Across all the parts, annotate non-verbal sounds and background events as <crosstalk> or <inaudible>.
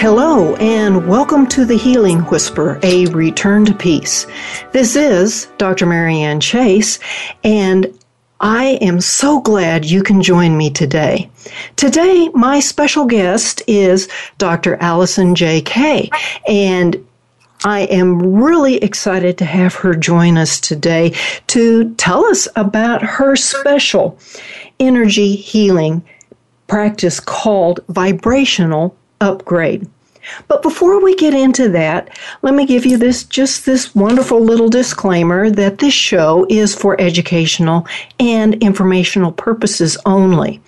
Hello, and welcome to the Healing Whisper, a return to peace. This is Dr. Marianne Chase, and I am so glad you can join me today. Today, my special guest is Dr. Allison J.K., and I am really excited to have her join us today to tell us about her special energy healing practice called vibrational upgrade. But before we get into that, let me give you this just this wonderful little disclaimer that this show is for educational and informational purposes only.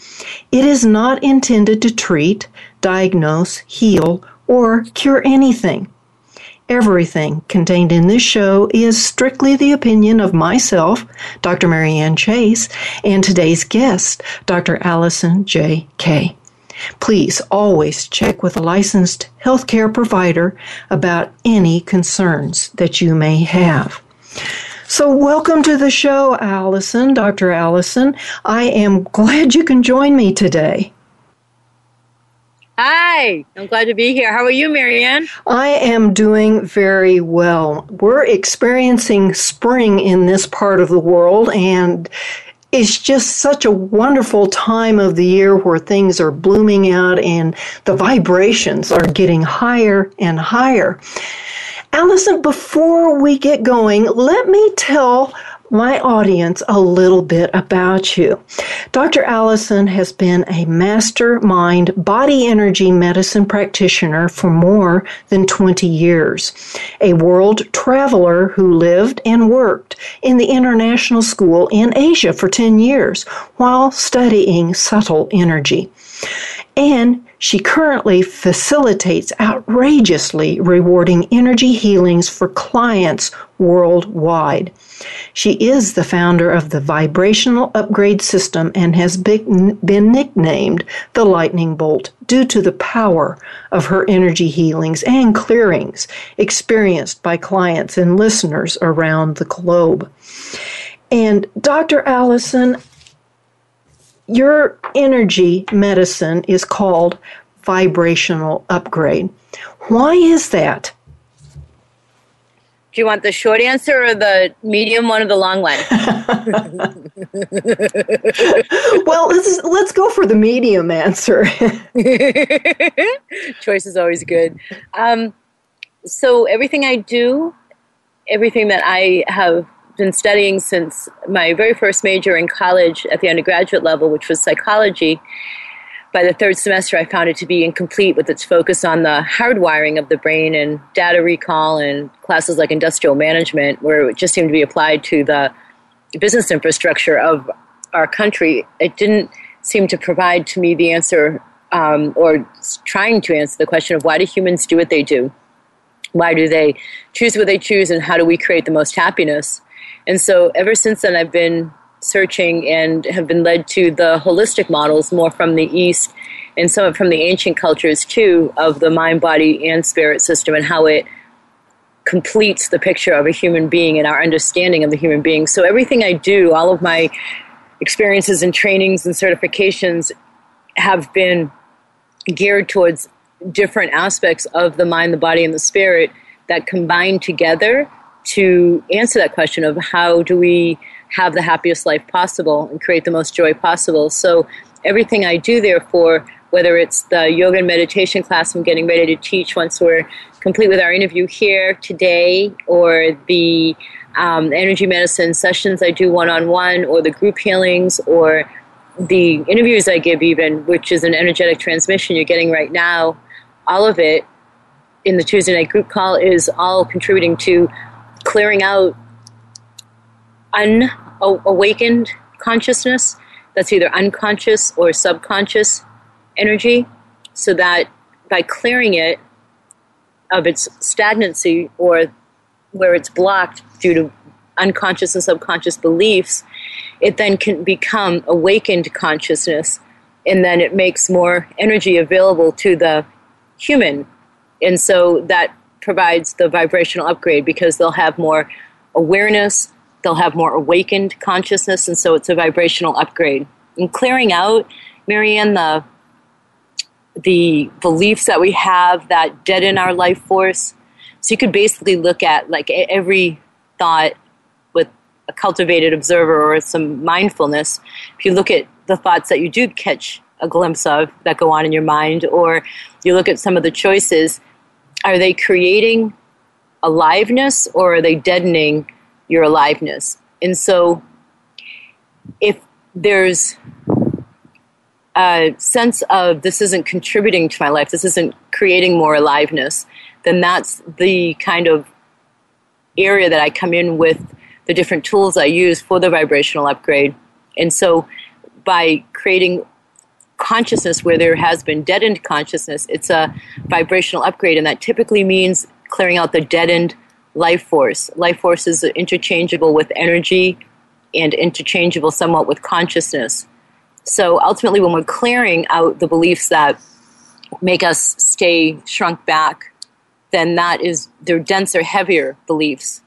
It is not intended to treat, diagnose, heal, or cure anything. Everything contained in this show is strictly the opinion of myself, Dr. Marianne Chase, and today's guest, Dr. Allison J. K. Please always check with a licensed healthcare provider about any concerns that you may have. So, welcome to the show, Allison, Dr. Allison. I am glad you can join me today. Hi, I'm glad to be here. How are you, Marianne? I am doing very well. We're experiencing spring in this part of the world, and it's just such a wonderful time of the year where things are blooming out and the vibrations are getting higher and higher. Allison, before we get going, let me tell my audience a little bit about you. Dr. Allison has been a mastermind body energy medicine practitioner for more than 20 years, a world traveler who lived and worked in the international school in Asia for 10 years while studying subtle energy. And she currently facilitates outrageously rewarding energy healings for clients worldwide. She is the founder of the Vibrational Upgrade System and has been nicknamed the Lightning Bolt due to the power of her energy healings and clearings experienced by clients and listeners around the globe. And Dr. Allison, your energy medicine is called vibrational upgrade. Why is that? Do you want the short answer or the medium one or the long one? <laughs> well, let's let's go for the medium answer. <laughs> Choice is always good. Um, so everything I do, everything that I have been studying since my very first major in college at the undergraduate level, which was psychology, by the third semester, I found it to be incomplete with its focus on the hardwiring of the brain and data recall and classes like industrial management, where it just seemed to be applied to the business infrastructure of our country. It didn't seem to provide to me the answer um, or trying to answer the question of why do humans do what they do? Why do they choose what they choose, and how do we create the most happiness? And so, ever since then, I've been searching and have been led to the holistic models more from the East and some from the ancient cultures too of the mind, body, and spirit system and how it completes the picture of a human being and our understanding of the human being. So everything I do, all of my experiences and trainings and certifications have been geared towards different aspects of the mind, the body, and the spirit that combine together to answer that question of how do we have the happiest life possible and create the most joy possible. So everything I do, therefore, whether it's the yoga and meditation class I'm getting ready to teach once we're complete with our interview here today, or the um, energy medicine sessions I do one on one, or the group healings, or the interviews I give, even, which is an energetic transmission you're getting right now, all of it in the Tuesday night group call is all contributing to clearing out unawakened consciousness that's either unconscious or subconscious energy, so that by clearing it of its stagnancy or where it's blocked due to unconscious and subconscious beliefs, it then can become awakened consciousness and then it makes more energy available to the human. And so that provides the vibrational upgrade because they'll have more awareness, they'll have more awakened consciousness, and so it's a vibrational upgrade. And clearing out, Marianne, the the beliefs that we have that deaden our life force. So you could basically look at like every thought with a cultivated observer or some mindfulness. If you look at the thoughts that you do catch a glimpse of that go on in your mind, or you look at some of the choices, are they creating aliveness or are they deadening your aliveness? And so if there's a sense of this isn't contributing to my life, this isn't creating more aliveness, then that's the kind of area that I come in with the different tools I use for the vibrational upgrade. And so by creating consciousness where there has been deadened consciousness, it's a vibrational upgrade, and that typically means clearing out the deadened life force. Life force is interchangeable with energy and interchangeable somewhat with consciousness. So ultimately, when we're clearing out the beliefs that make us stay shrunk back, then that is, they're denser, heavier beliefs.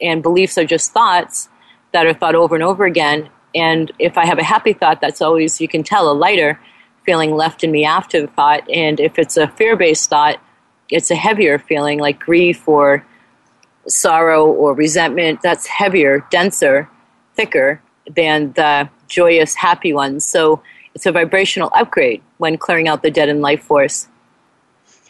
And beliefs are just thoughts that are thought over and over again. And if I have a happy thought, that's always, you can tell, a lighter feeling left in me after the thought. And if it's a fear based thought, it's a heavier feeling like grief or sorrow or resentment. That's heavier, denser, thicker than the joyous, happy ones. So it's a vibrational upgrade when clearing out the dead in life force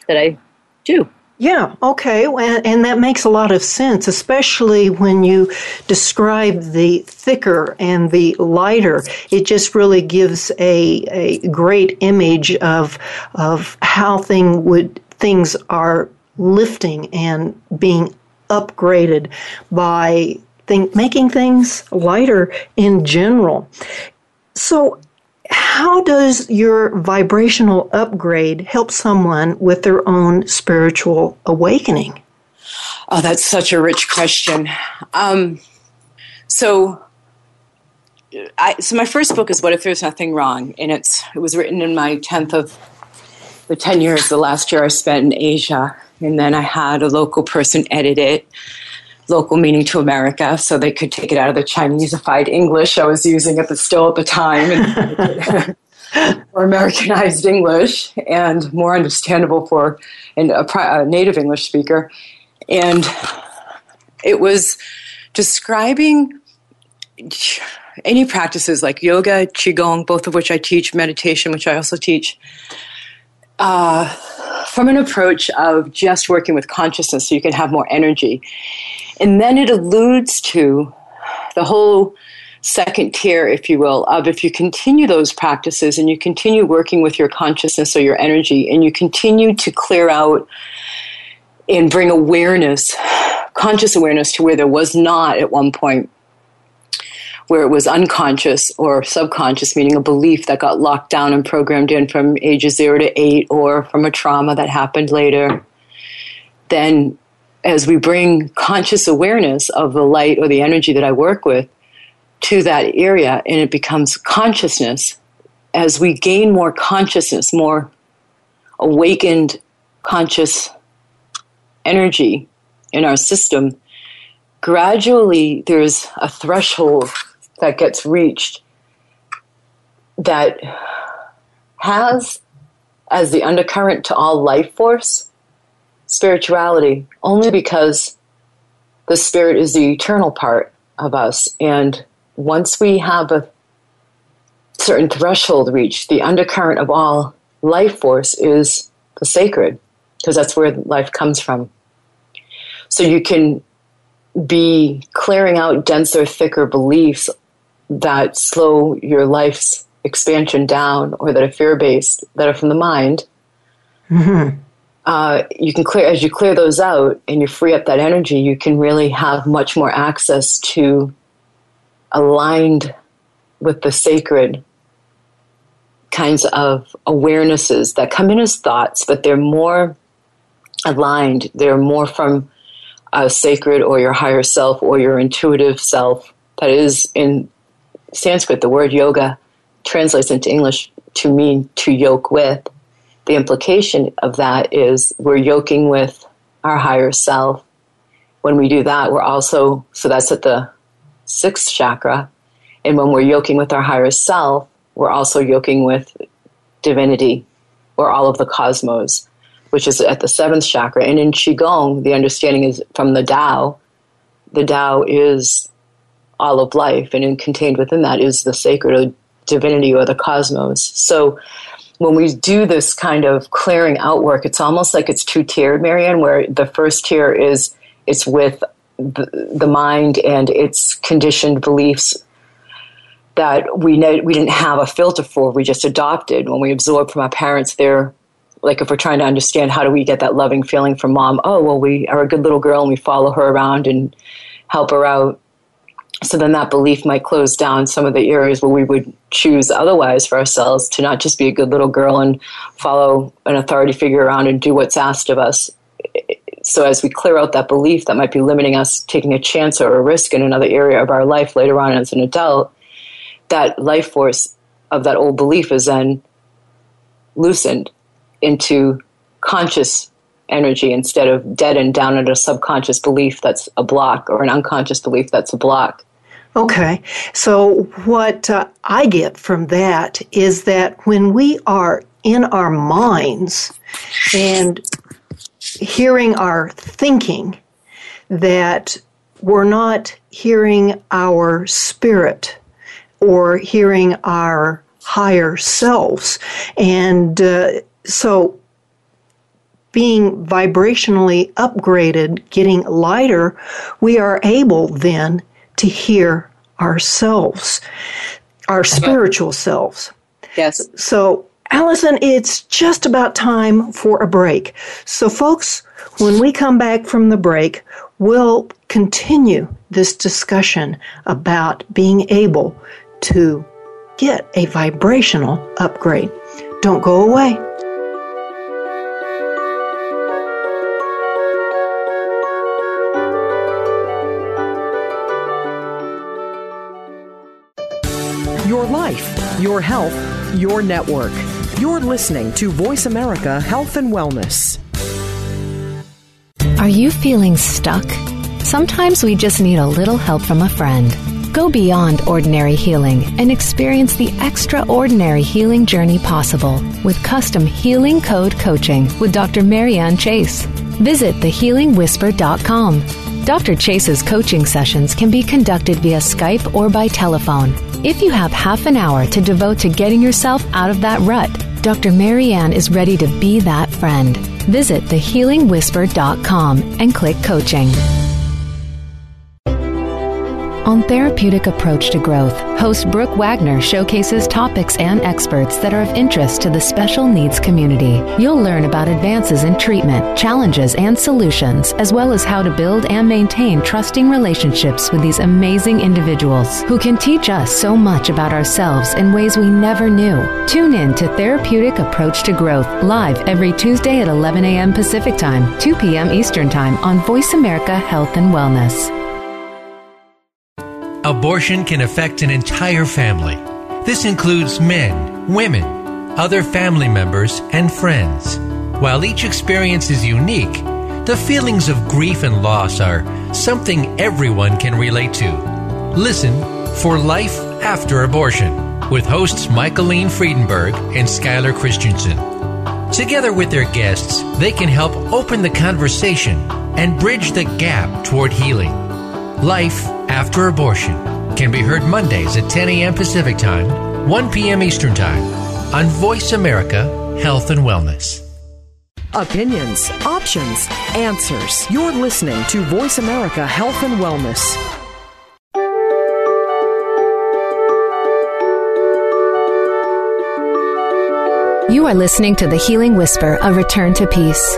that I do. Yeah, okay. And, that makes a lot of sense, especially when you describe the thicker and the lighter. It just really gives a, a great image of, of how thing would, things are lifting and being upgraded by think, making things lighter in general. So, how does your vibrational upgrade help someone with their own spiritual awakening? Oh, that's such a rich question. Um, so, I, so my first book is "What If There's Nothing Wrong," and it's it was written in my tenth of the ten years. The last year I spent in Asia, and then I had a local person edit it local meaning to America, so they could take it out of the Chineseified English I was using at the still at the time, and <laughs> Americanized English and more understandable for an, a, a native English speaker. And it was describing any practices like yoga, qigong, both of which I teach, meditation, which I also teach. Uh, from an approach of just working with consciousness so you can have more energy. And then it alludes to the whole second tier, if you will, of if you continue those practices and you continue working with your consciousness or your energy and you continue to clear out and bring awareness, conscious awareness to where there was not at one point, where it was unconscious or subconscious, meaning a belief that got locked down and programmed in from ages zero to eight or from a trauma that happened later, then as we bring conscious awareness of the light or the energy that I work with to that area and it becomes consciousness, as we gain more consciousness, more awakened conscious energy in our system, gradually there's a threshold that gets reached that has as the undercurrent to all life force spirituality only because the spirit is the eternal part of us. And once we have a certain threshold reached, the undercurrent of all life force is the sacred, because that's where life comes from. So you can be clearing out denser, thicker beliefs that slow your life's expansion down or that are fear based, that are from the mind. Mm-hmm. <laughs> Uh, you can clear, as you clear those out and you free up that energy, you can really have much more access to aligned with the sacred kinds of awarenesses that come in as thoughts, but they're more aligned. They're more from a sacred or your higher self or your intuitive self. That is in Sanskrit, the word yoga translates into English to mean to yoke with. The implication of that is we're yoking with our higher self. When we do that, we're also, so that's at the sixth chakra. And when we're yoking with our higher self, we're also yoking with divinity or all of the cosmos which is at the seventh chakra. And in Qigong, the understanding is from the Tao. The Tao is all of life, and in, contained within that is the sacred or divinity or the cosmos. So when we do this kind of clearing out work, it's almost like it's two tiered, Marianne, where the first tier is it's with the mind and its conditioned beliefs that we know, we didn't have a filter for. We just adopted when we absorbed from our parents their like if we're trying to understand how do we get that loving feeling from mom oh well we are a good little girl and we follow her around and help her out so then that belief might close down some of the areas where we would choose otherwise for ourselves to not just be a good little girl and follow an authority figure around and do what's asked of us. So as we clear out that belief that might be limiting us taking a chance or a risk in another area of our life later on as an adult that life force of that old belief is then loosened into conscious energy instead of deadened down at a subconscious belief that's a block or an unconscious belief that's a block. Okay, so what uh, I get from that is that when we are in our minds and hearing our thinking, that we're not hearing our spirit or hearing our higher selves. And uh, so being vibrationally upgraded, getting lighter, we are able then to hear ourselves, our spiritual selves. Yes. So, Allison, it's just about time for a break. So, folks, when we come back from the break, we'll continue this discussion about being able to get a vibrational upgrade. Don't go away. Your health, your network. You're listening to Voice America Health and Wellness. Are you feeling stuck? Sometimes we just need a little help from a friend. Go beyond ordinary healing and experience the extraordinary healing journey possible with custom healing code coaching with Dr. Marianne Chase. Visit thehealingwhisper.com. Dr. Chase's coaching sessions can be conducted via Skype or by telephone. If you have half an hour to devote to getting yourself out of that rut, Dr. Marianne is ready to be that friend. Visit thehealingwhisper.com and click coaching. On Therapeutic Approach to Growth, host Brooke Wagner showcases topics and experts that are of interest to the special needs community. You'll learn about advances in treatment, challenges, and solutions, as well as how to build and maintain trusting relationships with these amazing individuals who can teach us so much about ourselves in ways we never knew. Tune in to Therapeutic Approach to Growth live every Tuesday at 11 a.m. Pacific Time, 2 p.m. Eastern Time on Voice America Health and Wellness. Abortion can affect an entire family. This includes men, women, other family members, and friends. While each experience is unique, the feelings of grief and loss are something everyone can relate to. Listen for Life After Abortion with hosts Michaeline Friedenberg and Skylar Christensen. Together with their guests, they can help open the conversation and bridge the gap toward healing. Life After Abortion can be heard Mondays at 10 a.m. Pacific Time, 1 p.m. Eastern Time on Voice America Health and Wellness. Opinions, options, answers. You're listening to Voice America Health and Wellness. You are listening to the Healing Whisper of Return to Peace.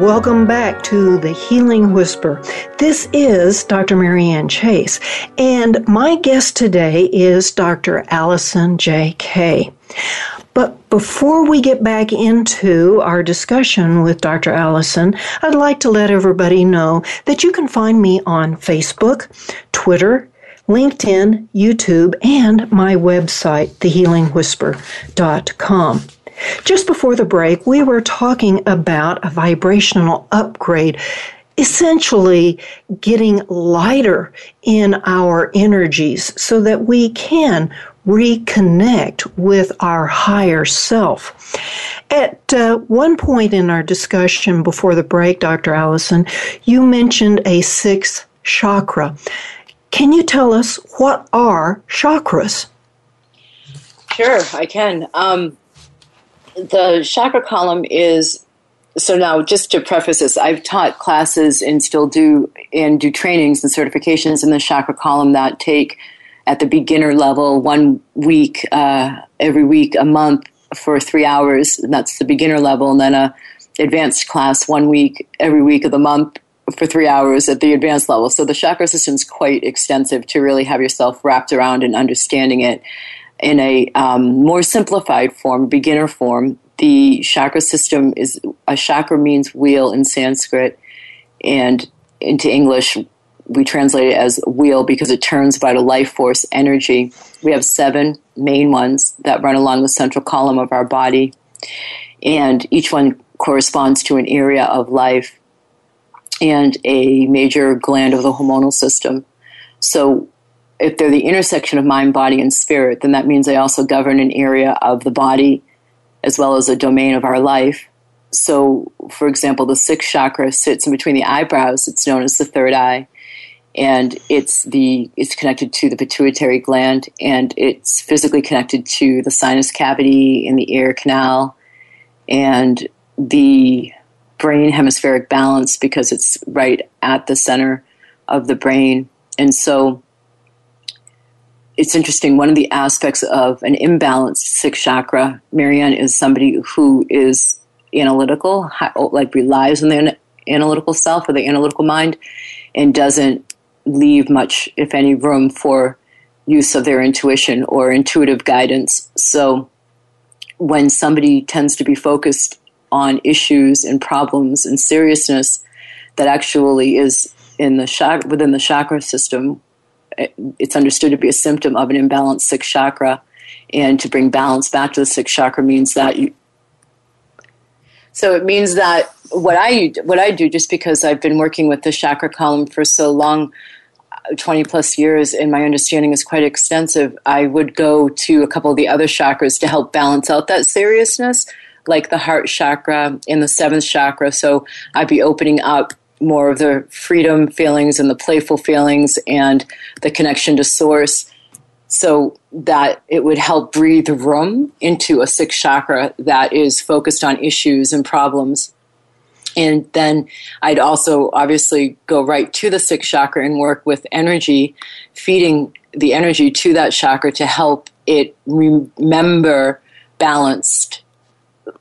Welcome back to the Healing Whisper. This is Dr. Marianne Chase, and my guest today is Dr. Allison J. Kay. But before we get back into our discussion with Dr. Allison, I'd like to let everybody know that you can find me on Facebook, Twitter, LinkedIn, YouTube, and my website, thehealingwhisper.com. Just before the break, we were talking about a vibrational upgrade, essentially getting lighter in our energies so that we can reconnect with our higher self. At uh, one point in our discussion before the break, Dr. Allison, you mentioned a sixth chakra. Can you tell us what are chakras? Sure, I can. Um, the chakra column is so now just to preface this i've taught classes and still do and do trainings and certifications in the chakra column that take at the beginner level one week uh, every week a month for three hours. And that's the beginner level and then a advanced class one week every week of the month for three hours at the advanced level. So the chakra system is quite extensive to really have yourself wrapped around and understanding it in a um, more simplified form, beginner form. The chakra system is a chakra means wheel in Sanskrit, and into English we translate it as wheel because it turns vital life force energy. We have seven main ones that run along the central column of our body, and each one corresponds to an area of life and a major gland of the hormonal system. So if they're the intersection of mind, body, and spirit, then that means they also govern an area of the body as well as a domain of our life. So, for example, the sixth chakra sits in between the eyebrows. It's known as the third eye, and it's the it's connected to the pituitary gland, and it's physically connected to the sinus cavity in the ear canal, and the brain hemispheric balance because it's right at the center of the brain, and so it's interesting. One of the aspects of an imbalanced sixth chakra, Marianne, is somebody who is analytical, oh, like relies on the analytical self or the analytical mind, and doesn't leave much, if any, room for use of their intuition or intuitive guidance. So when somebody tends to be focused on issues and problems and seriousness that actually is in the chakra, within the chakra system, it's understood to be a symptom of an imbalanced sixth chakra. And to bring balance back to the sixth chakra means that you. So it means that what I what I do, just because I've been working with the chakra column for so long, uh, twenty plus years, and my understanding is quite extensive. I would go to a couple of the other chakras to help balance out that seriousness, like the heart chakra and the seventh chakra. So I'd be opening up more of the freedom feelings and the playful feelings and the connection to source so that it would help breathe room into a sixth chakra that is focused on issues and problems. And then I'd also obviously go right to the sixth chakra and work with energy, feeding the energy to that chakra to help it remember balanced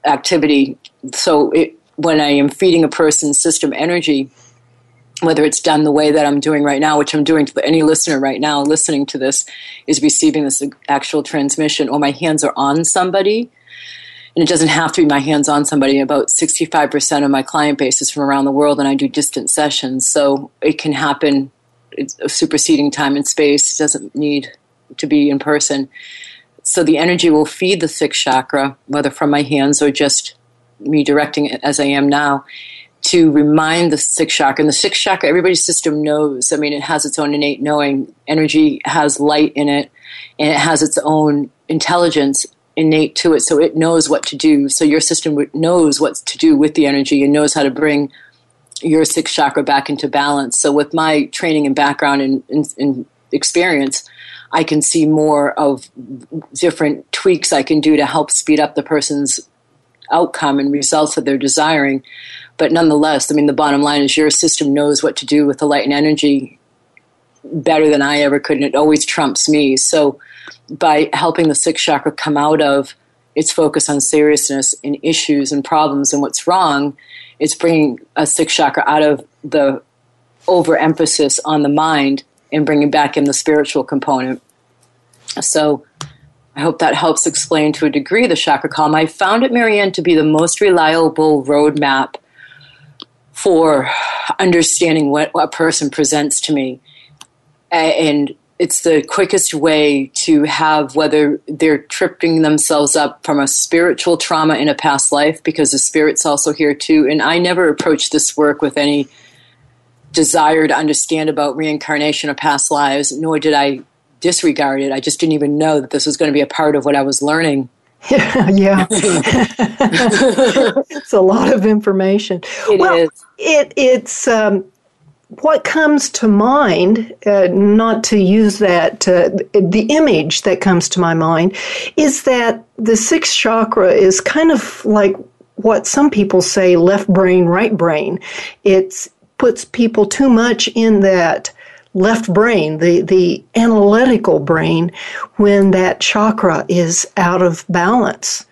activity. So it when I am feeding a person's system energy, whether it's done the way that I'm doing right now, which I'm doing to any listener right now listening to this, is receiving this actual transmission, or my hands are on somebody. And it doesn't have to be my hands on somebody. About 65% of my client base is from around the world, and I do distant sessions. So it can happen, it's superseding time and space. It doesn't need to be in person. so the energy will feed the sixth chakra, whether from my hands or just me directing it as I am now, to remind the sixth chakra. And the sixth chakra, everybody's system knows. I mean, it has its own innate knowing. Energy has light in it, and it has its own intelligence innate to it. So it knows what to do. So your system knows what to do with the energy and knows how to bring your sixth chakra back into balance. So with my training and background and, and, and experience, I can see more of different tweaks I can do to help speed up the person's outcome and results that they're desiring. But nonetheless, I mean, the bottom line is your system knows what to do with the light and energy better than I ever could, and it always trumps me. So, by helping the sixth chakra come out of its focus on seriousness and issues and problems and what's wrong, it's bringing a sixth chakra out of the overemphasis on the mind and bringing back in the spiritual component. So, I hope that helps explain to a degree the chakra column. I found it, Marianne, to be the most reliable roadmap for understanding what a person presents to me. And it's the quickest way to have whether they're tripping themselves up from a spiritual trauma in a past life, because the spirit's also here too. And I never approached this work with any desire to understand about reincarnation or past lives, nor did I disregard it. I just didn't even know that this was going to be a part of what I was learning. <laughs> Yeah, yeah. <laughs> it's a lot of information. It well, is. It it's um, what comes to mind. Uh, not to use that. Uh, the image that comes to my mind is that the sixth chakra is kind of like what some people say left brain, right brain. It puts people too much in that left brain, the, the analytical brain, when that chakra is out of balance.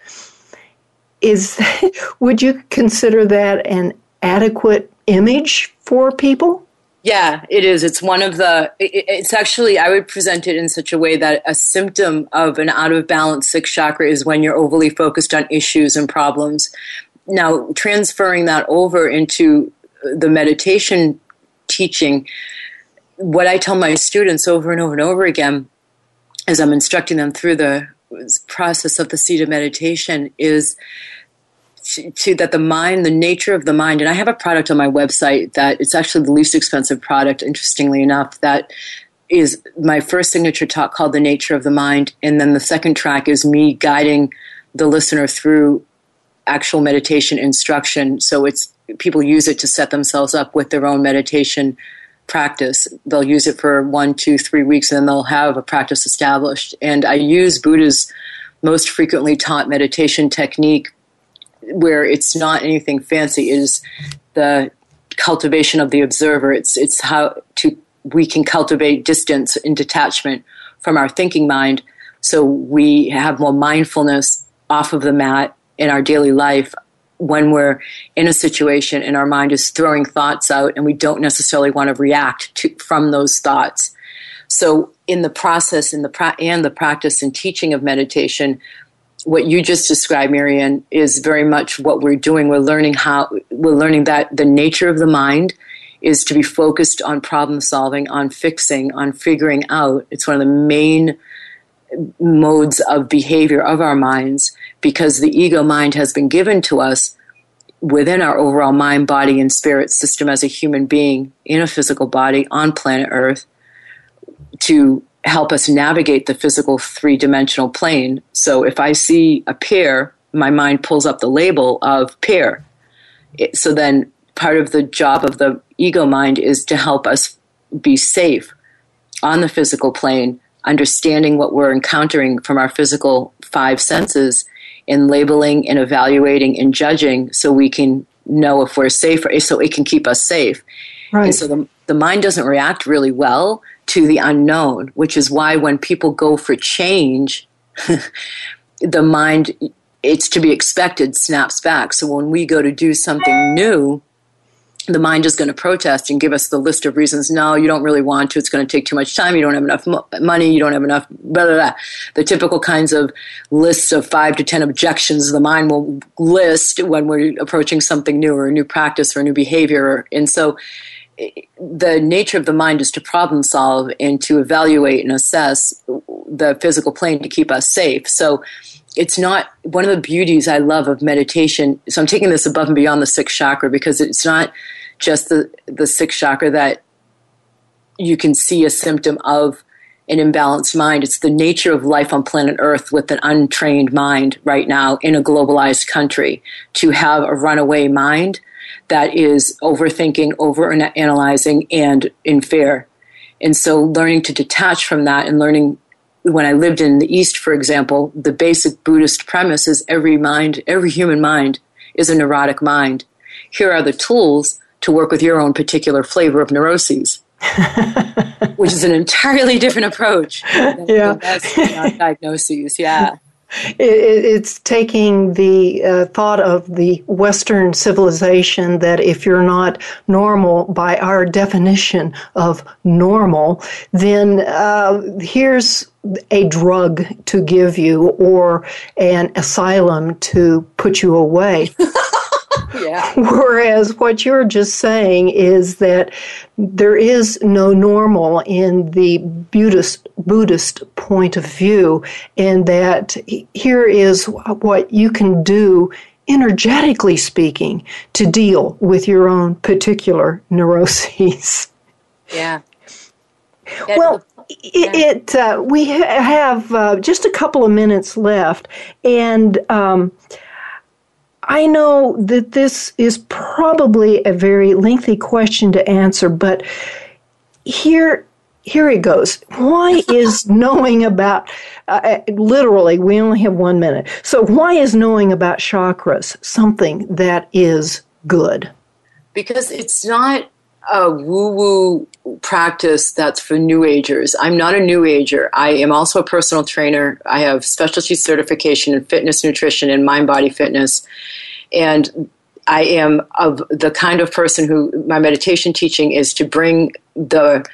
Is that, <laughs> would you consider that an adequate image for people? Yeah, it is. It's one of the. It's actually I would present it in such a way that a symptom of an out of balance sixth chakra is when you're overly focused on issues and problems. Now, transferring that over into the meditation teaching, what I tell my students over and over and over again as I'm instructing them through the process of the seed of meditation is to, to, that the mind, the nature of the mind, and I have a product on my website that it's actually the least expensive product, interestingly enough, that is my first signature talk called The Nature of the Mind. And then the second track is me guiding the listener through actual meditation instruction. So it's people use it to set themselves up with their own meditation practice. They'll use it for one, two, three weeks, and then they'll have a practice established. And I use Buddha's most frequently taught meditation technique, where it's not anything fancy. It is the cultivation of the observer. It's it's how to we can cultivate distance and detachment from our thinking mind, so we have more mindfulness off of the mat in our daily life when we're in a situation and our mind is throwing thoughts out and we don't necessarily want to react to, from those thoughts. So in the process in the pra- and the practice and teaching of meditation, what you just described, Marianne, is very much what we're doing. We're learning how we're learning that the nature of the mind is to be focused on problem solving, on fixing, on figuring out. It's one of the main modes of behavior of our minds because the ego mind has been given to us within our overall mind, body, and spirit system as a human being in a physical body on planet Earth to help us navigate the physical three dimensional plane. So if I see a pear, my mind pulls up the label of pear. so then part of the job of the ego mind is to help us be safe on the physical plane, understanding what we're encountering from our physical five senses in labeling and evaluating and judging so we can know if we're safe so it can keep us safe. Right. And so the, the mind doesn't react really well to the unknown, which is why when people go for change, <laughs> the mind, it's to be expected, snaps back. So when we go to do something new, the mind is going to protest and give us the list of reasons. No, you don't really want to. It's going to take too much time. You don't have enough mo- money. You don't have enough. Blah, blah, blah. The typical kinds of lists of five to ten objections the mind will list when we're approaching something new or a new practice or a new behavior. And so eh, the nature of the mind is to problem solve and to evaluate and assess the physical plane to keep us safe. So it's not one of the beauties I love of meditation. So I'm taking this above and beyond the sixth chakra because it's not just the, the sixth chakra that you can see a symptom of an imbalanced mind. It's the nature of life on planet Earth with an untrained mind right now in a globalized country. To have a runaway mind that is overthinking, over analyzing, and in fear. And so learning to detach from that and learning when I lived in the East, for example, the basic Buddhist premise is every mind, every human mind is a neurotic mind. Here are the tools to work with your own particular flavor of neuroses. <laughs> which is an entirely different approach yeah. Uh, diagnoses. Yeah. It's taking the uh, thought of the Western civilization that if you're not normal by our definition of normal, then uh, here's a drug to give you or an asylum to put you away. <laughs> yeah. <laughs> Whereas what you're just saying is that there is no normal in the Buddhist Buddhist point of view, and that here is what you can do energetically speaking to deal with your own particular neuroses. <laughs> Yeah. Well, it, it uh, we have uh, just a couple of minutes left, and um, I know that this is probably a very lengthy question to answer, but here here it goes. Why <laughs> is knowing about, uh, uh, literally, we only have one minute. So, why is knowing about chakras something that is good? Because it's not a woo woo practice that's for new agers. I'm not a new ager. I am also a personal trainer. I have specialty certification in fitness, nutrition, and mind body fitness. And I am of the kind of person who my meditation teaching is to bring the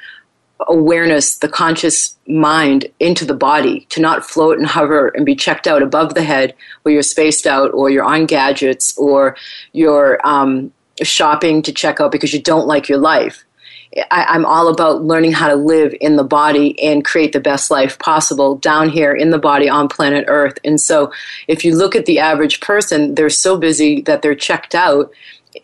awareness, the conscious mind into the body, to not float and hover and be checked out above the head where you're spaced out or you're on gadgets or you're um, shopping to check out because you don't like your life. I, am all about learning how to live in the body and create the best life possible down here in the body on planet Earth. And so, if you look at the average person, they're so busy that they're checked out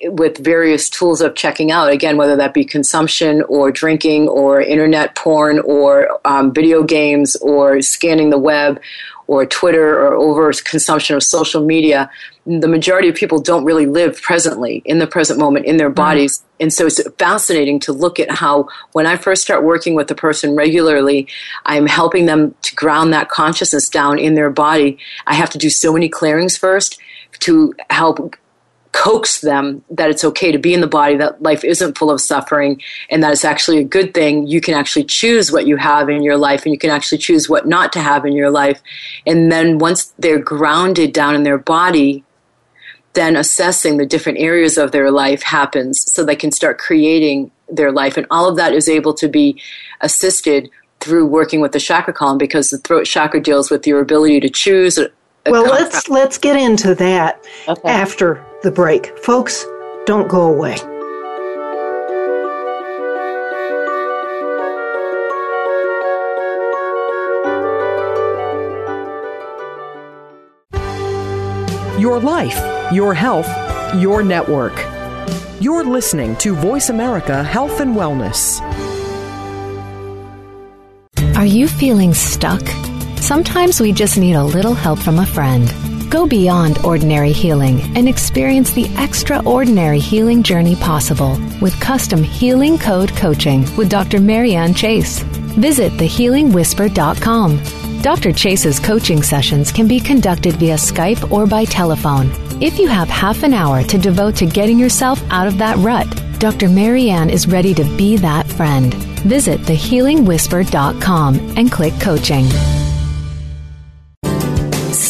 with various tools of checking out again whether that be consumption or drinking or internet porn or um, video games or scanning the web or twitter or over consumption of social media the majority of people don't really live presently in the present moment in their mm-hmm. bodies mm-hmm. and so it's fascinating to look at how when i first start working with a person regularly i'm helping them to ground that consciousness down in their body i have to do so many clearings first to help coax them that it's okay to be in the body, that life isn't full of suffering, and that it's actually a good thing. You can actually choose what you have in your life, and you can actually choose what not to have in your life. And then once they're grounded down in their body, then assessing the different areas of their life happens so they can start creating their life. And all of that is able to be assisted through working with the chakra column because the throat chakra deals with your ability to choose well, let's let's get into that okay. after the break. Folks, don't go away. Your life, your health, your network. You're listening to Voice America Health and Wellness. Are you feeling stuck? Sometimes we just need a little help from a friend. Go beyond ordinary healing and experience the extraordinary healing journey possible with custom healing code coaching with Dr. Marianne Chase. Visit thehealingwhisper.com. Dr. Chase's coaching sessions can be conducted via Skype or by telephone. If you have half an hour to devote to getting yourself out of that rut, Dr. Marianne is ready to be that friend. Visit thehealingwhisper.com and click coaching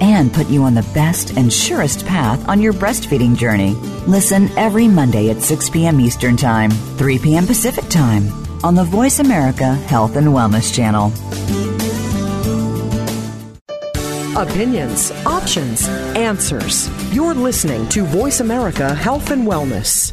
and put you on the best and surest path on your breastfeeding journey. Listen every Monday at 6 p.m. Eastern Time, 3 p.m. Pacific Time on the Voice America Health and Wellness Channel. Opinions, options, answers. You're listening to Voice America Health and Wellness.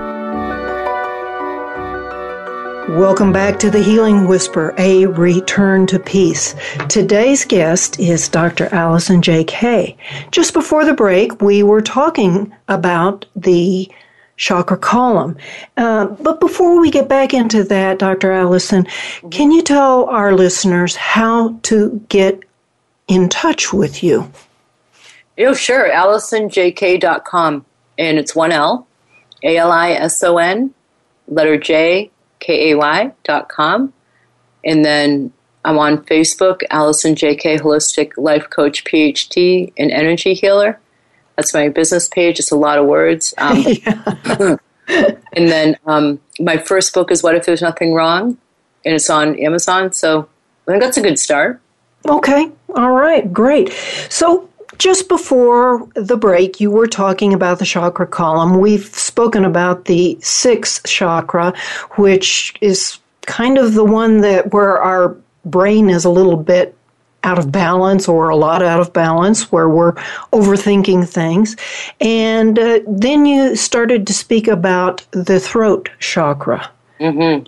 Welcome back to the Healing Whisper, a return to peace. Today's guest is Dr. Allison J. Kay. Just before the break, we were talking about the chakra column. Uh, but before we get back into that, Dr. Allison, can you tell our listeners how to get in touch with you? Oh, sure. AlisonJKay.com. And it's one L, A L I S O N, letter J, K-A-Y dot com. And then I'm on Facebook, Allison J.K. Holistic Life Coach PhD and Energy Healer. That's my business page. It's a lot of words. Um, <laughs> <laughs> and then um, my first book is What If There's Nothing Wrong? And it's on Amazon. So I think that's a good start. Okay. All right. Great. So just before the break, you were talking about the chakra column. We've spoken about the sixth chakra, which is kind of the one that where our brain is a little bit out of balance or a lot out of balance where we're overthinking things. And uh, then you started to speak about the throat chakra. Mm-hmm.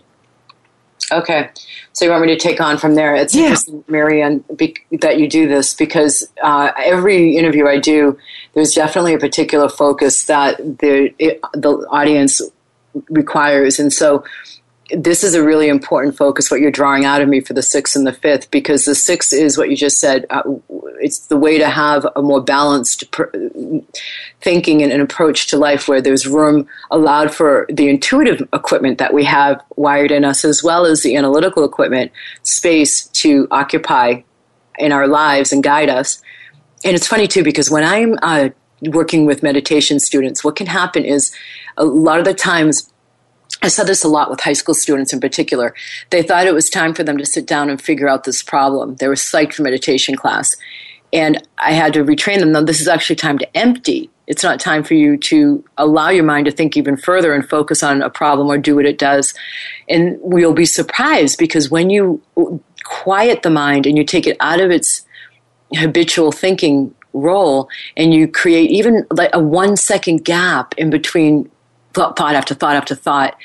Okay. So you want me to take on from there? It's yeah. interesting, Marianne, be- that you do this because uh, every interview I do, there's definitely a particular focus that the it, the audience requires, and so this is a really important focus what you're drawing out of me for the sixth and the fifth because the sixth is what you just said uh, it's the way to have a more balanced pr- thinking and an approach to life where there's room allowed for the intuitive equipment that we have wired in us as well as the analytical equipment space to occupy in our lives and guide us. And it's funny too because when i'm uh, working with meditation students what can happen is a lot of the times I saw this a lot with high school students in particular. They thought it was time for them to sit down and figure out this problem. They were psyched for meditation class. And I had to retrain them. No, this is actually time to empty. It's not time for you to allow your mind to think even further and focus on a problem or do what it does. And we'll be surprised because when you quiet the mind and you take it out of its habitual thinking role and you create even like a one second gap in between thought, thought after thought after thought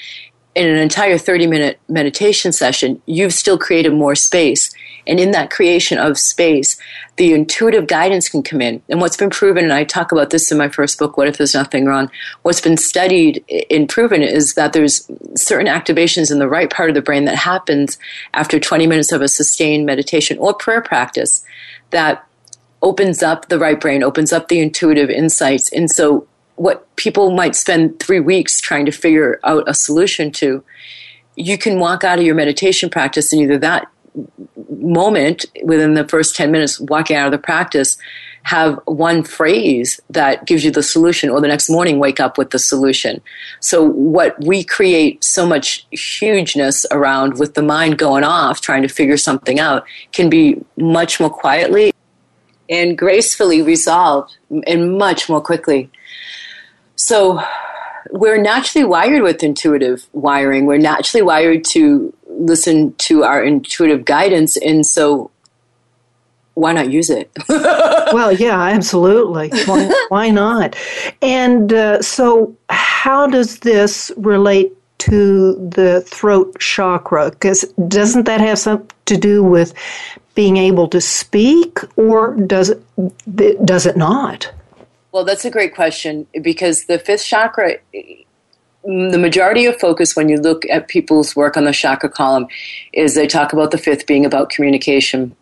in an entire 30 minute meditation session, you've still created more space. And in that creation of space, the intuitive guidance can come in. And what's been proven, and I talk about this in my first book, What If There's Nothing Wrong? What's been studied and proven is that there's certain activations in the right part of the brain that happens after 20 minutes of a sustained meditation or prayer practice that opens up the right brain, opens up the intuitive insights. And so what people might spend three weeks trying to figure out a solution to, you can walk out of your meditation practice and either that moment within the first 10 minutes walking out of the practice have one phrase that gives you the solution or the next morning wake up with the solution. So what we create so much hugeness around with the mind going off trying to figure something out can be much more quietly and gracefully resolved and much more quickly so we're naturally wired with intuitive wiring. We're naturally wired to listen to our intuitive guidance. And so why not use it? <laughs> well, yeah, absolutely. Why, why not? And uh, so, how does this relate to the throat chakra? Because doesn't that have something to do with being able to speak, or does it, does it not? Well, that's a great question because the fifth chakra the majority of focus when you look at people's work on the chakra column is they talk about the fifth being about communication.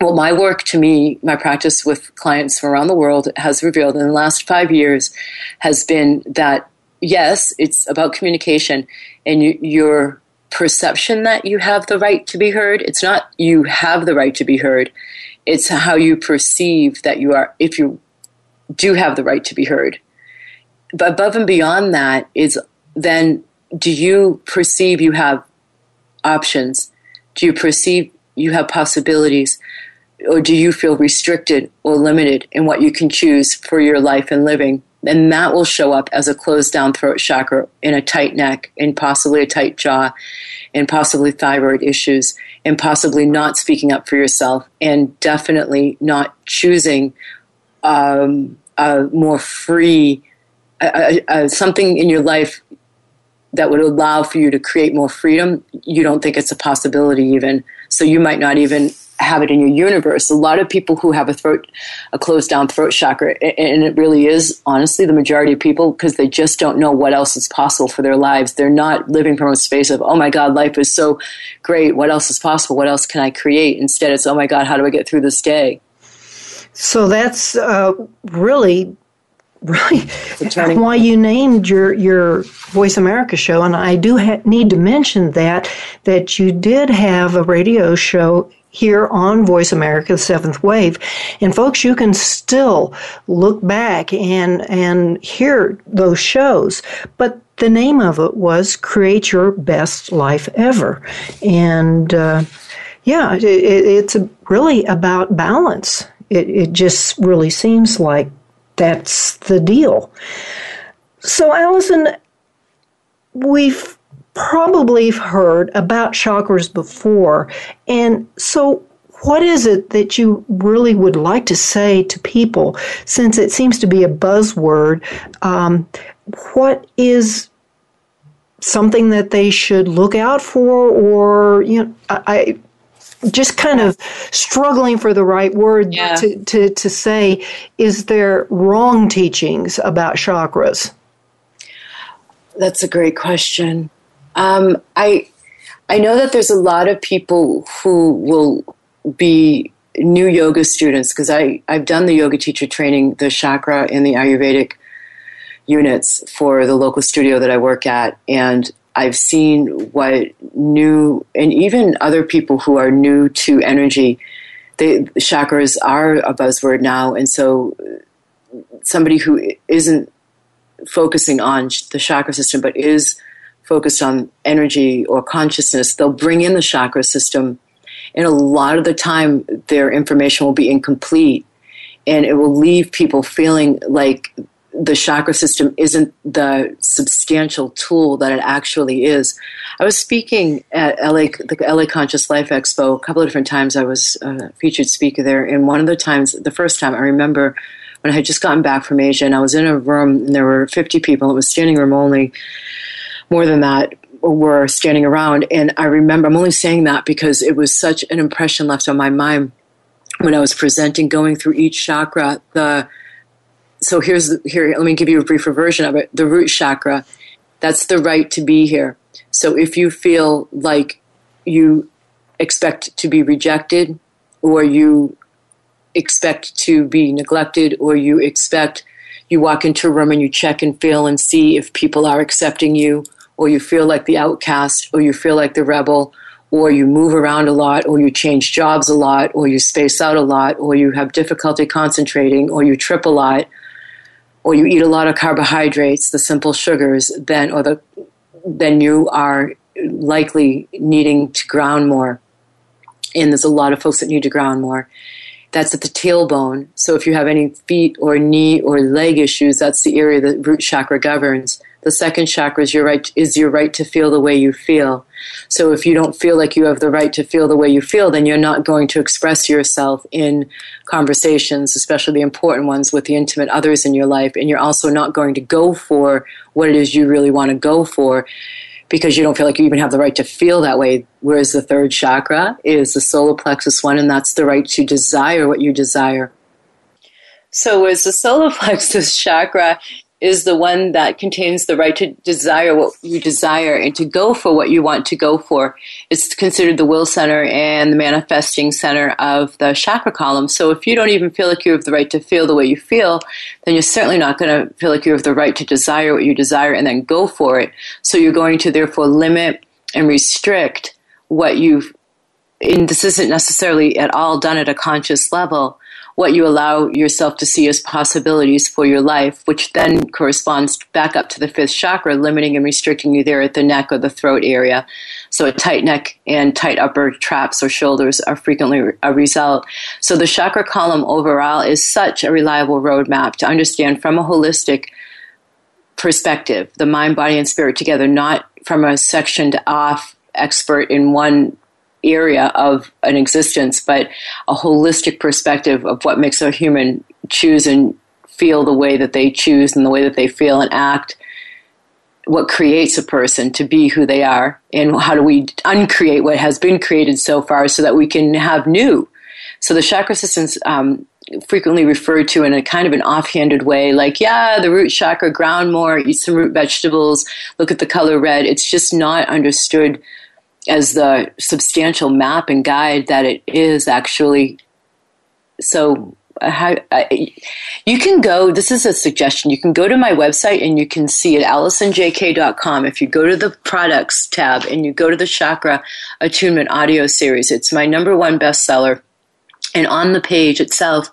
Well, my work to me, my practice with clients from around the world has revealed in the last five years has been that yes, it's about communication and you, your perception that you have the right to be heard. It's not you have the right to be heard. It's how you perceive that you are, if you do have the right to be heard. But above and beyond that is then do you perceive you have options? Do you perceive you have possibilities? Or do you feel restricted or limited in what you can choose for your life and living? And that will show up as a closed down throat chakra in a tight neck, in possibly a tight jaw, and possibly thyroid issues, and possibly not speaking up for yourself, and definitely not choosing um, a more free, something in your life that would allow for you to create more freedom. You don't think it's a possibility, even. So you might not even have it in your universe. A lot of people who have a throat, a closed down throat chakra, and it really is honestly the majority of people because they just don't know what else is possible for their lives. They're not living from a space of, oh my God, life is so great. What else is possible? What else can I create? Instead, it's, oh my God, how do I get through this day? So that's uh, really really why you named your your Voice America show, and I do ha- need to mention that that you did have a radio show here on Voice America, the Seventh Wave. And folks, you can still look back and, and hear those shows. But the name of it was Create Your Best Life Ever. And, uh, yeah, it, it's really about balance. It, it just really seems like that's the deal. So, Allison, we've probably heard about chakras before. And so, what is it that you really would like to say to people since it seems to be a buzzword? Um, what is something that they should look out for, or, you know, I, just kind of struggling for the right word yeah. to, to, to say, is there wrong teachings about chakras? That's a great question. Um, I I know that there's a lot of people who will be new yoga students because I I've done the yoga teacher training, the chakra and the Ayurvedic units for the local studio that I work at, and I've seen what new and even other people who are new to energy. the chakras are a buzzword now, and so somebody who isn't focusing on the chakra system but is focused on energy or consciousness, they'll bring in the chakra system. And a lot of the time, their information will be incomplete. And it will leave people feeling like the chakra system isn't the substantial tool that it actually is. I was speaking at LA, the LA Conscious Life Expo a couple of different times. I was a featured speaker there. And one of the times, the first time, I remember when I had just gotten back from Asia and I was in a room and there were 50 people. It was standing room only more than that were standing around. And I remember, I'm only saying that because it was such an impression left on my mind when I was presenting, going through each chakra. The so here's here. Let me give you a briefer version of it. The root chakra. That's the right to be here. So if you feel like you expect to be rejected, or you expect to be neglected, or you expect you walk into a room and you check and feel and see if people are accepting you or you feel like the outcast, or you feel like the rebel, or you move around a lot, or you change jobs a lot, or you space out a lot, or you have difficulty concentrating, or you trip a lot, or you eat a lot of carbohydrates, the simple sugars, then or the then you are likely needing to ground more. And there's a lot of folks that need to ground more. That's at the tailbone. So if you have any feet or knee or leg issues, that's the area that root chakra governs. The second chakra is your right is your right to feel the way you feel. So if you don't feel like you have the right to feel the way you feel, then you're not going to express yourself in conversations, especially the important ones with the intimate others in your life, and you're also not going to go for what it is you really want to go for because you don't feel like you even have the right to feel that way. Whereas the third chakra is the solar plexus one, and that's the right to desire what you desire. So, as the solar <laughs> plexus chakra is the one that contains the right to desire what you desire and to go for what you want to go for. It's considered the will center and the manifesting center of the chakra column. So if you don't even feel like you have the right to feel the way you feel, then you're certainly not going to feel like you have the right to desire what you desire and then go for it. So you're going to therefore limit and restrict what you've and this isn't necessarily at all done at a conscious level, what you allow yourself to see as possibilities for your life, which then corresponds back up to the fifth chakra, limiting and restricting you there at the neck or the throat area. So a tight neck and tight upper traps or shoulders are frequently a result. So the chakra column overall is such a reliable roadmap to understand from a holistic perspective, the mind, body, and spirit together, not from a sectioned off expert in one area of an existence, but a holistic perspective of what makes a human choose and feel the way that they choose and the way that they feel and act. What creates a person to be who they are, and how do we uncreate what has been created so far so that we can have new? So the chakra systems um, frequently referred to in a kind of an offhanded way, like, yeah, the root chakra, ground more, eat some root vegetables, look at the color red. It's just not understood as the substantial map and guide that it is actually. So, how, uh, you can go, this is a suggestion, you can go to my website and you can see at AlisonJKay.com. If you go to the products tab and you go to the chakra attunement audio series, it's my number one bestseller. And on the page itself,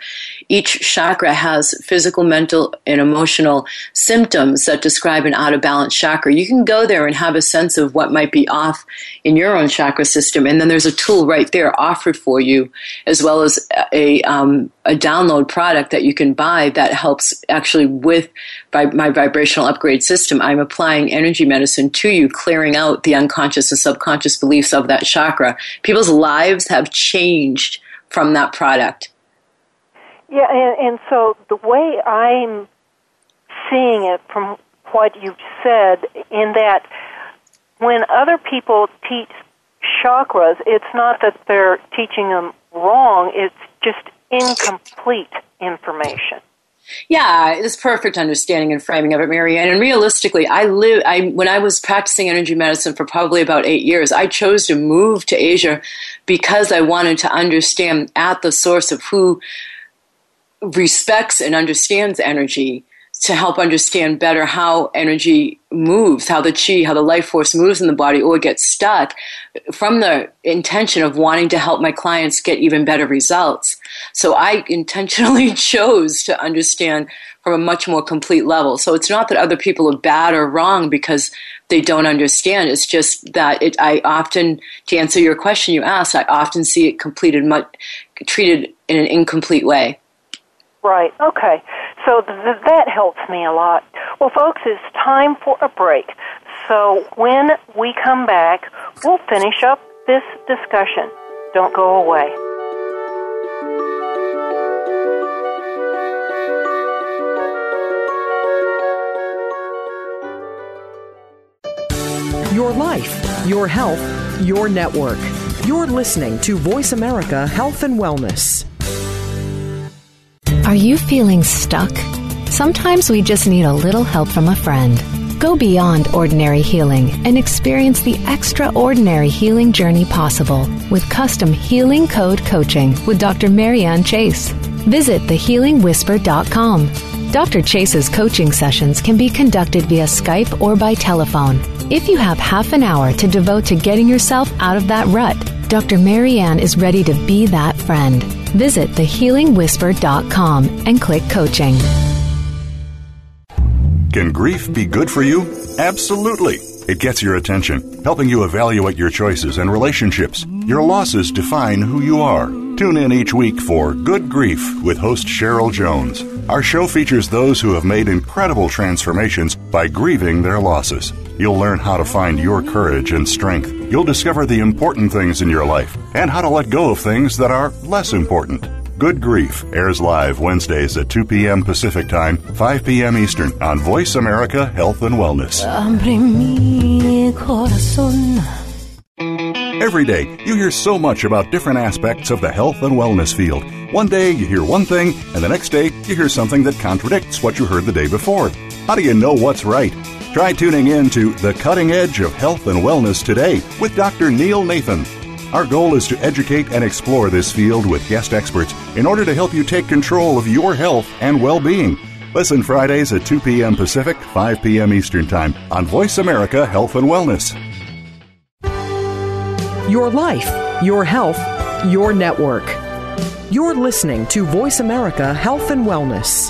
each chakra has physical, mental, and emotional symptoms that describe an out of balance chakra. You can go there and have a sense of what might be off in your own chakra system. And then there's a tool right there offered for you, as well as a, um, a download product that you can buy that helps actually with my vibrational upgrade system. I'm applying energy medicine to you, clearing out the unconscious and subconscious beliefs of that chakra. People's lives have changed from that product. Yeah, and, and so the way I'm seeing it from what you've said, in that when other people teach chakras, it's not that they're teaching them wrong, it's just incomplete information. Yeah, it's perfect understanding and framing of it, Marianne. And realistically, I live. I when I was practicing energy medicine for probably about eight years, I chose to move to Asia because I wanted to understand at the source of who respects and understands energy to help understand better how energy moves, how the chi, how the life force moves in the body or gets stuck from the intention of wanting to help my clients get even better results. So I intentionally <laughs> chose to understand from a much more complete level. So it's not that other people are bad or wrong because they don't understand. It's just that it, I often, to answer your question you asked, I often see it completed, much, treated in an incomplete way. Right. Okay. So th- that helps me a lot. Well, folks, it's time for a break. So when we come back, we'll finish up this discussion. Don't go away. Your life, your health, your network. You're listening to Voice America Health and Wellness. Are you feeling stuck? Sometimes we just need a little help from a friend. Go beyond ordinary healing and experience the extraordinary healing journey possible with custom healing code coaching with Dr. Marianne Chase. Visit thehealingwhisper.com. Dr. Chase's coaching sessions can be conducted via Skype or by telephone. If you have half an hour to devote to getting yourself out of that rut, Dr. Marianne is ready to be that friend. Visit thehealingwhisper.com and click coaching. Can grief be good for you? Absolutely. It gets your attention, helping you evaluate your choices and relationships. Your losses define who you are. Tune in each week for Good Grief with host Cheryl Jones. Our show features those who have made incredible transformations by grieving their losses. You'll learn how to find your courage and strength. You'll discover the important things in your life and how to let go of things that are less important. Good Grief airs live Wednesdays at 2 p.m. Pacific Time, 5 p.m. Eastern on Voice America Health and Wellness. Every day, you hear so much about different aspects of the health and wellness field. One day, you hear one thing, and the next day, you hear something that contradicts what you heard the day before. How do you know what's right? Try tuning in to The Cutting Edge of Health and Wellness today with Dr. Neil Nathan. Our goal is to educate and explore this field with guest experts in order to help you take control of your health and well being. Listen Fridays at 2 p.m. Pacific, 5 p.m. Eastern Time on Voice America Health and Wellness. Your life, your health, your network. You're listening to Voice America Health and Wellness.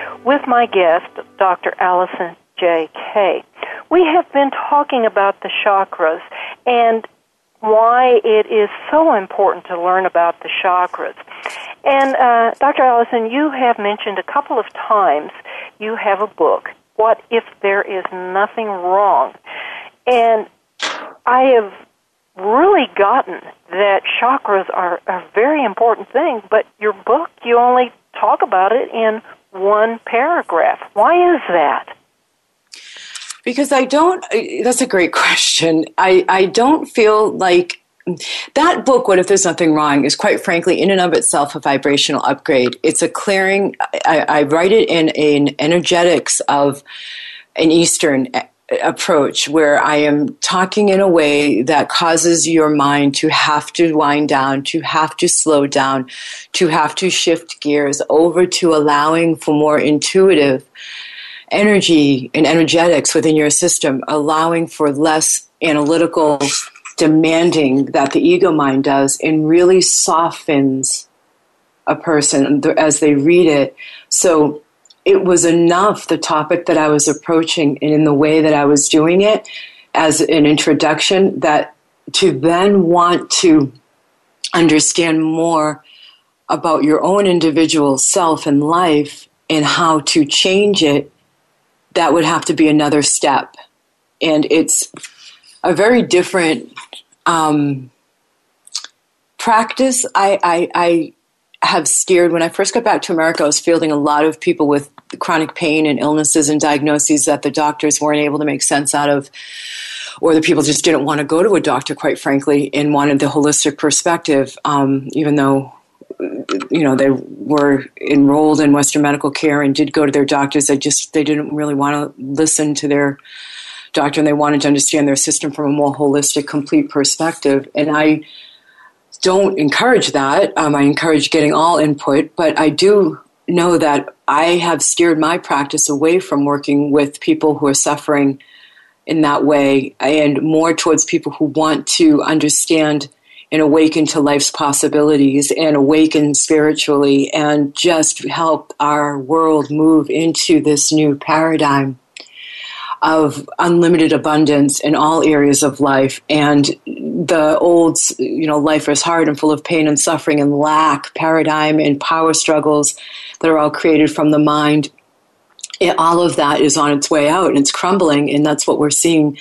with my guest, Dr. Allison J. Kay. We have been talking about the chakras and why it is so important to learn about the chakras. And uh, Dr. Allison, you have mentioned a couple of times you have a book, What If There Is Nothing Wrong? And I have really gotten that chakras are a very important thing, but your book, you only talk about it in one paragraph. Why is that? Because I don't, that's a great <laughs> question. I, I don't feel like that book, What If There's Nothing Wrong, is quite frankly, in and of itself, a vibrational upgrade. It's a clearing. I, I write it in an energetics of an Eastern approach where I am talking in a way that causes your mind to have to wind down, to have to slow down, to have to shift gears over to allowing for more intuitive energy and energetics within your system, allowing for less analytical demanding that the ego mind does and really softens a person as they read it. So it was enough, the topic that I was approaching and in the way that I was doing it as an introduction, that to then want to understand more about your own individual self and life and how to change it, that would have to be another step. And it's a very different um, practice. I, I, I have steered when I first got back to America, I was fielding a lot of people with chronic pain and illnesses and diagnoses that the doctors weren't able to make sense out of, or the people just didn't want to go to a doctor, quite frankly, and wanted the holistic perspective, um, even though you know they were enrolled in Western medical care and did go to their doctors. They just they didn't really want to listen to their doctor, and they wanted to understand their system from a more holistic, complete perspective. And I don't encourage that. Um, I encourage getting all input, but I do know that I have steered my practice away from working with people who are suffering in that way and more towards people who want to understand and awaken to life's possibilities and awaken spiritually and just help our world move into this new paradigm of unlimited abundance in all areas of life. And the old you know life is hard and full of pain and suffering and lack paradigm and power struggles that are all created from the mind. It, all of that is on its way out and it's crumbling. And that's what we're seeing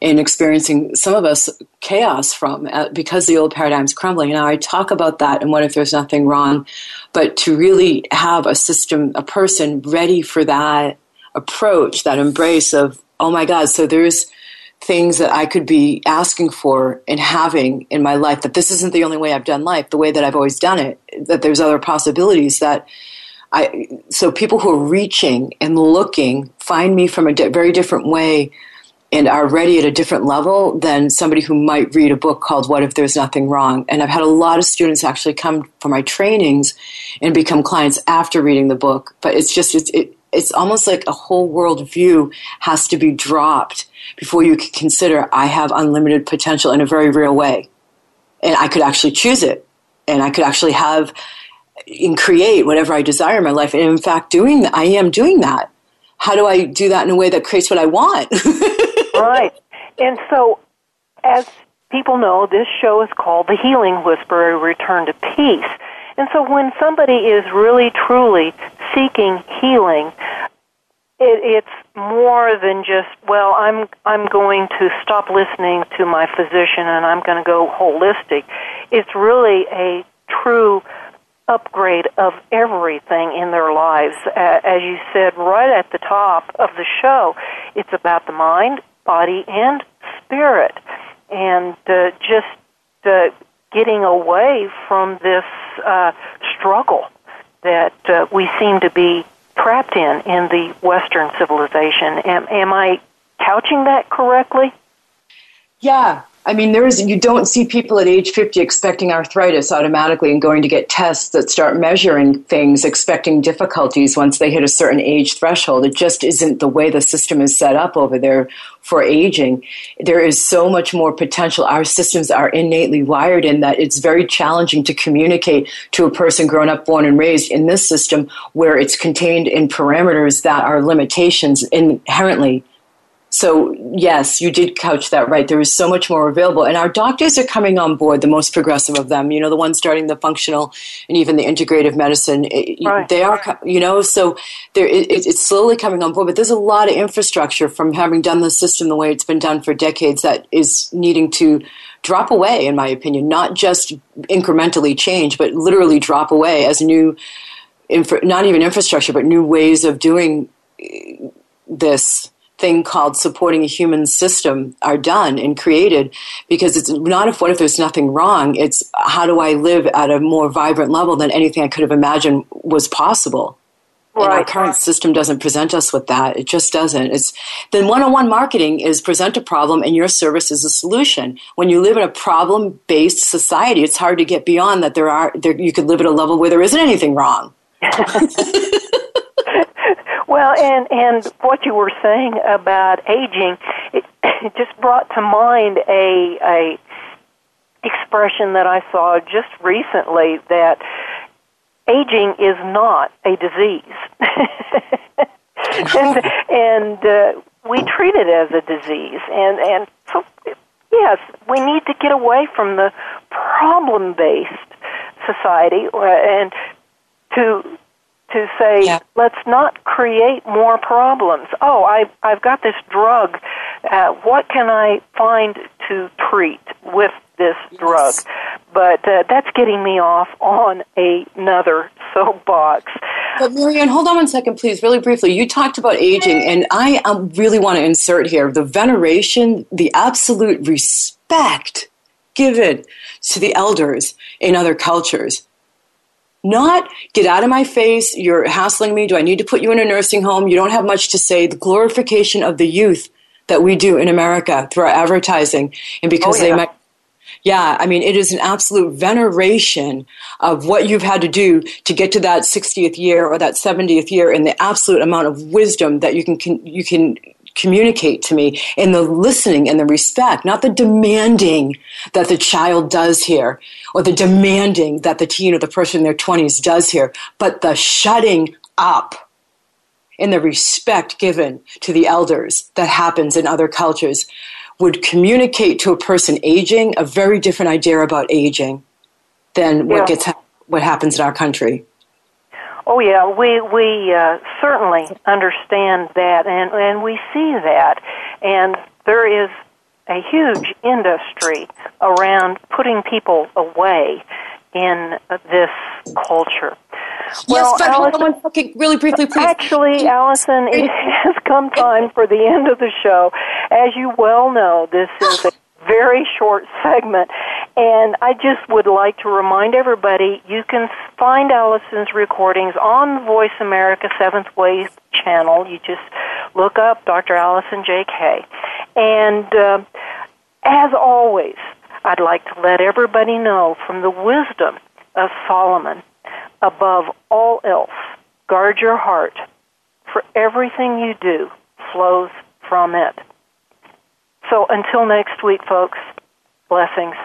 and experiencing some of us chaos from uh, because the old paradigm is crumbling. Now I talk about that and what if there's nothing wrong, but to really have a system, a person ready for that approach, that embrace of, oh my God, so there's things that I could be asking for and having in my life, that this isn't the only way I've done life, the way that I've always done it, that there's other possibilities that I, so people who are reaching and looking find me from a di- very different way and are ready at a different level than somebody who might read a book called What If There's Nothing Wrong. And I've had a lot of students actually come for my trainings and become clients after reading the book. But it's just, it's, it, it's almost like a whole world view has to be dropped before you can consider I have unlimited potential in a very real way. And I could actually choose it. And I could actually have and create whatever I desire in my life. And in fact, doing that, I am doing that. How do I do that in a way that creates what I want? <laughs> right. And so, as people know this show is called The Healing Whisperer Return to Peace. And so when somebody is really truly seeking healing, it, it's more than just well i'm i'm going to stop listening to my physician and i'm going to go holistic. It's really a true upgrade of everything in their lives. As you said right at the top of the show it's about the mind body and spirit. And uh, just uh, getting away from this uh, struggle that uh, we seem to be trapped in in the Western civilization. Am, am I couching that correctly? Yeah. I mean, there is, you don't see people at age 50 expecting arthritis automatically and going to get tests that start measuring things, expecting difficulties once they hit a certain age threshold. It just isn't the way the system is set up over there for aging. There is so much more potential. Our systems are innately wired in that it's very challenging to communicate to a person grown up, born, and raised in this system where it's contained in parameters that are limitations inherently so, yes, you did couch that right. There is so much more available. And our doctors are coming on board, the most progressive of them, you know, the ones starting the functional and even the integrative medicine. Right. They are, you know, so there, it, it's slowly coming on board. But there's a lot of infrastructure from having done the system the way it's been done for decades that is needing to drop away, in my opinion, not just incrementally change, but literally drop away as new, infra- not even infrastructure, but new ways of doing eh, this thing called supporting a human system are done and created because it's not if what if there's nothing wrong it's how do i live at a more vibrant level than anything i could have imagined was possible. Right. and our current system doesn't present us with that. It just doesn't. It's then one-on-one marketing is present a problem and your service is a solution. When you live in a problem-based society it's hard to get beyond that there are there, you could live at a level where there isn't anything wrong <laughs> <laughs> Well, and and what you were saying about aging, it, <coughs> it just brought to mind a a expression that I saw just recently that aging is not a disease, <laughs> and and uh, we treat it as a disease, and and so yes, we need to get away from the problem based society uh, and to to say, yeah. let's not create more problems. Oh, I, I've got this drug. Uh, what can I find to treat with this yes. drug? But uh, that's getting me off on another soapbox. But Marianne, hold on one second, please, really briefly. You talked about aging, and I um, really want to insert here the veneration, the absolute respect given to the elders in other cultures not get out of my face, you're hassling me, do I need to put you in a nursing home? You don't have much to say. The glorification of the youth that we do in America through our advertising and because oh, yeah. they might yeah, I mean, it is an absolute veneration of what you've had to do to get to that 60th year or that 70th year and the absolute amount of wisdom that you can, can you can communicate to me in the listening and the respect, not the demanding that the child does here or the demanding that the teen or the person in their 20s does here, but the shutting up in the respect given to the elders that happens in other cultures would communicate to a person aging a very different idea about aging than what gets what happens in our country. Oh yeah, we we uh, certainly understand that, and and we see that, and there is a huge industry around putting people away in this culture. Yes, well, but Allison, hold on second, really briefly, please. Actually, Allison, <laughs> it has come time for the end of the show. As you well know, this is a very short segment. And I just would like to remind everybody you can find Allison's recordings on Voice America Seventh Wave channel. You just look up Dr. Allison J.K. And uh, as always, I'd like to let everybody know from the wisdom of Solomon above all else, guard your heart, for everything you do flows from it. So until next week, folks, blessings.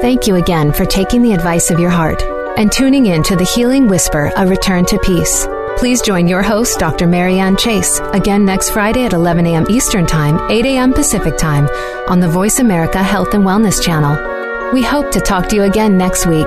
Thank you again for taking the advice of your heart and tuning in to the Healing Whisper, A Return to Peace. Please join your host, Dr. Marianne Chase, again next Friday at 11 a.m. Eastern Time, 8 a.m. Pacific Time on the Voice America Health and Wellness Channel. We hope to talk to you again next week.